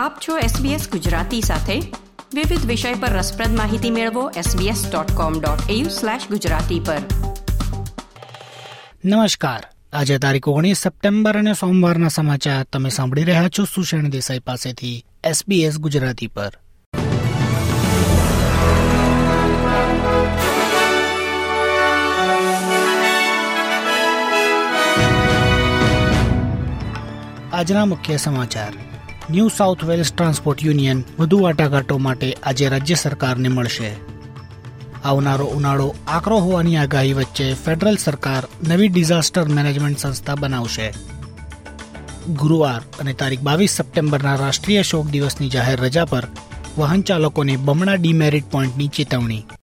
આપ છો SBS ગુજરાતી સાથે. વિવિધ વિષય પર રસપ્રદ માહિતી મેળવો sbs.com.au/gujarati પર. નમસ્કાર. આજે તારીખ ઓગણીસ સપ્ટેમ્બર અને સોમવારના સમાચાર તમે સાંભળી રહ્યા છો સુષેણ દેસાઈ પાસેથી SBS ગુજરાતી પર. આજના મુખ્ય સમાચાર. New South Wales transport union વધુ વાટાઘાટો માટે આજે રાજ્ય સરકારને મળશે. આવનારો ઉનાળો આકરો હોવાની આગાહી વચ્ચે ફેડરલ સરકાર નવી ડિઝાસ્ટર મેનેજમેન્ટ સંસ્થા બનાવશે. ગુરુવાર અને તારીખ બાવીસ સપ્ટેમ્બરના રાષ્ટ્રીય શોક દિવસની જાહેર રજા પર વાહન ચાલકોને બમણા ડીમેરિટ પોઈન્ટની ચેતવણી.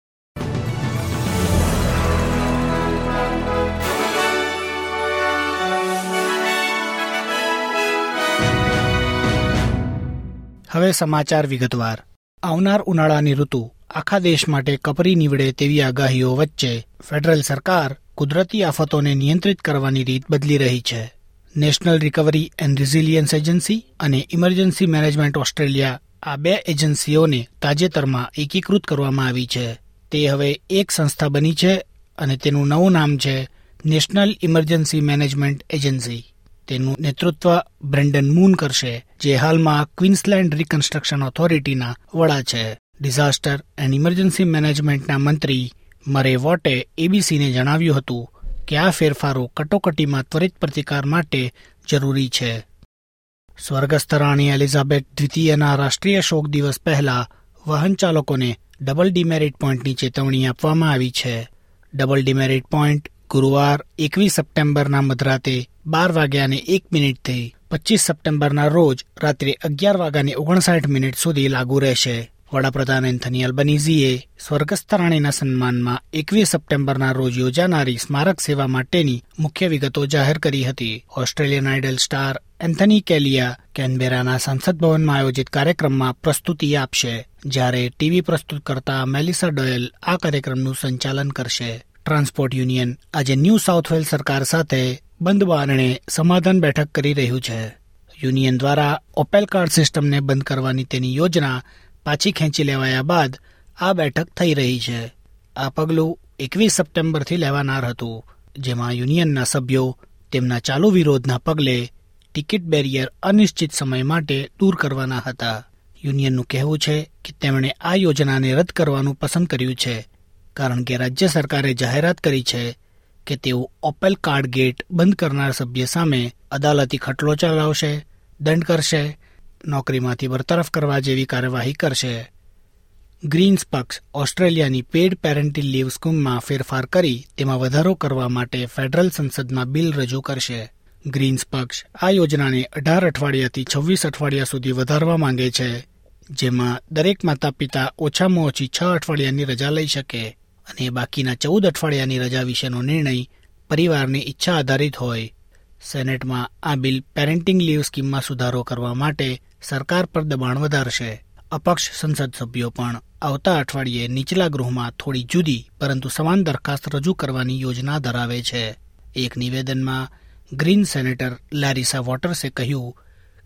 હવે સમાચાર વિગતવાર. આવનાર ઉનાળાની ઋતુ આખા દેશ માટે કપરી નીવડે તેવી આગાહીઓ વચ્ચે ફેડરલ સરકાર કુદરતી આફતોને નિયંત્રિત કરવાની રીત બદલી રહી છે. National recovery and resilience agency અને ઇમરજન્સી મેનેજમેન્ટ ઓસ્ટ્રેલિયા આ બે એજન્સીઓને તાજેતરમાં એકીકૃત કરવામાં આવી છે. તે હવે એક સંસ્થા બની છે અને તેનું નવું નામ છે નેશનલ ઇમરજન્સી મેનેજમેન્ટ એજન્સી. તેનું નેતૃત્વ બ્રેન્ડન મૂન કરશે, જે હાલમાં ક્વીન્સલેન્ડ રિકન્સ્ટ્રક્શન ઓથોરિટીના વડા છે. ડિઝાસ્ટર એન્ડ ઇમરજન્સી મેનેજમેન્ટના મંત્રી મરે વોટે એબીસીને જણાવ્યું હતું કે આ ફેરફારો કટોકટીમાં ત્વરિત પ્રતિકાર માટે જરૂરી છે. સ્વર્ગસ્થ રાણી એલિઝાબેથ દ્વિતીયના રાષ્ટ્રીય શોક દિવસ પહેલા વાહન ચાલકોને ડબલ ડિમેરિટ પોઈન્ટની ચેતવણી આપવામાં આવી છે. ડબલ ડિમેરિટ પોઈન્ટ ગુરુવાર એકવીસ સપ્ટેમ્બરના મધરાતે બાર વાગ્યાને એક મિનિટથી પચીસ સપ્ટેમ્બરના રોજ રાત્રે અગિયાર વાગ્યાને ઓગણસાઠ મિનિટ સુધી લાગુ રહેશે. વડાપ્રધાન એન્થની અલ્બનીઝીએ સ્વર્ગસ્થ રાણીના સન્માનમાં એકવીસ સપ્ટેમ્બરના રોજ યોજાનારી સ્મારક સેવા માટેની મુખ્ય વિગતો જાહેર કરી હતી. Australian idol star Anthony Callea કેનબેરાના સંસદ ભવનમાં આયોજિત કાર્યક્રમમાં પ્રસ્તુતિ આપશે, જ્યારે ટીવી પ્રસ્તુત કરતા મેલિસા ડોયલ આ કાર્યક્રમનું સંચાલન કરશે. ટ્રાન્સપોર્ટ યુનિયન આજે ન્યૂ સાઉથ વેલ્સ સરકાર સાથે બંધ બારણે સમાધાન બેઠક કરી રહ્યું છે. યુનિયન દ્વારા ઓપેલ કાર્ડ સિસ્ટમને બંધ કરવાની તેની યોજના પાછી ખેંચી લેવાયા બાદ આ બેઠક થઈ રહી છે. આ પગલું એકવીસ સપ્ટેમ્બરથી લેવાનાર હતું, જેમાં યુનિયનના સભ્યો તેમના ચાલુ વિરોધના પગલે ટિકિટ બેરિયર અનિશ્ચિત સમય માટે દૂર કરવાના હતા. યુનિયનનું કહેવું છે કે તેમણે આ યોજનાને રદ કરવાનું પસંદ કર્યું છે, કારણ કે રાજ્ય સરકારે જાહેરાત કરી છે કે તેઓ ઓપેલ કાર્ડ ગેટ બંધ કરનાર સભ્ય સામે અદાલતી ખટલો ચલાવશે, દંડ કરશે, નોકરીમાંથી બરતરફ કરવા જેવી કાર્યવાહી કરશે. ગ્રીન્સ પક્ષ ઓસ્ટ્રેલિયાની પેડ પેરેન્ટિલ લીવ સ્કીમમાં ફેરફાર કરી તેમાં વધારો કરવા માટે ફેડરલ સંસદમાં બિલ રજૂ કરશે. ગ્રીન્સ પક્ષ આ યોજનાને અઢાર અઠવાડિયાથી છવ્વીસ અઠવાડિયા સુધી વધારવા માંગે છે, જેમાં દરેક માતા પિતા ઓછામાં ઓછી છ અઠવાડિયાની રજા લઈ શકે. અને બાકીના ચૌદ અઠવાડિયાની રજા વિશેનો નિર્ણય પરિવારની ઈચ્છા આધારિત હોય. સેનેટમાં આ બિલ પેરેન્ટિંગ લીવ સ્કીમમાં સુધારો કરવા માટે સરકાર પર દબાણ વધારશે. અપક્ષ સંસદ સભ્યો પણ આવતા અઠવાડિયે નીચલા ગૃહમાં થોડી જુદી પરંતુ સમાન દરખાસ્ત રજૂ કરવાની યોજના ધરાવે છે. એક નિવેદનમાં ગ્રીન સેનેટર લારિસા વોટર્સે કહ્યું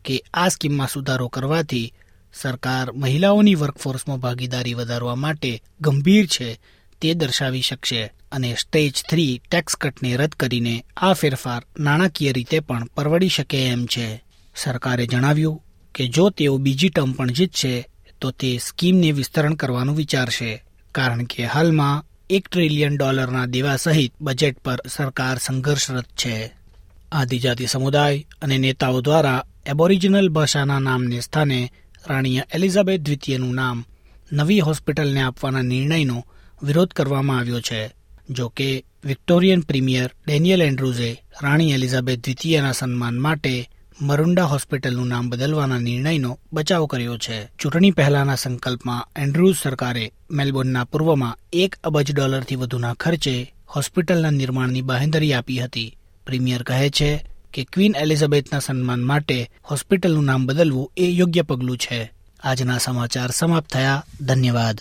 કે આ સ્કીમમાં સુધારો કરવાથી સરકાર મહિલાઓની વર્કફોર્સમાં ભાગીદારી વધારવા માટે ગંભીર છે તે દર્શાવી શકશે અને સ્ટેજ થ્રી ટેક્સ કટને રદ કરીને આ ફેરફાર નાણાકીય રીતે પણ પરવડી શકે એમ છે. સરકારે જણાવ્યું કે જો તેઓ બીજી ટર્મ પણ જીતશે, તો તે સ્કીમને વિસ્તરણ કરવાનું વિચારશે, કારણ કે હાલમાં એક ટ્રિલિયન ડોલરના દેવા સહિત બજેટ પર સરકાર સંઘર્ષરત છે. આદિજાતિ સમુદાય અને નેતાઓ દ્વારા એબોરિજિનલ ભાષાના નામને સ્થાને રાણી એલિઝાબેથ દ્વિતીયનું નામ નવી હોસ્પિટલને આપવાના નિર્ણયનો વિરોધ કરવામાં આવ્યો છે. જો કે, વિક્ટોરિયન પ્રીમિયર ડેનિયલ એન્ડ્રુઝે રાણી એલિઝાબેથ દ્વિતીયના સન્માન માટે મરુંડા હોસ્પિટલનું નામ બદલવાના નિર્ણયનો બચાવ કર્યો છે. ચૂંટણી પહેલાના સંકલ્પમાં એન્ડ્રુઝ સરકારે મેલબોર્નના પૂર્વમાં એક અબજ ડોલરથી વધુના ખર્ચે હોસ્પિટલના નિર્માણની બાહેંધરી આપી હતી. પ્રીમિયર કહે છે કે ક્વીન એલિઝાબેથના સન્માન માટે હોસ્પિટલનું નામ બદલવું એ યોગ્ય પગલું છે. આજના સમાચાર સમાપ્ત થયા. ધન્યવાદ.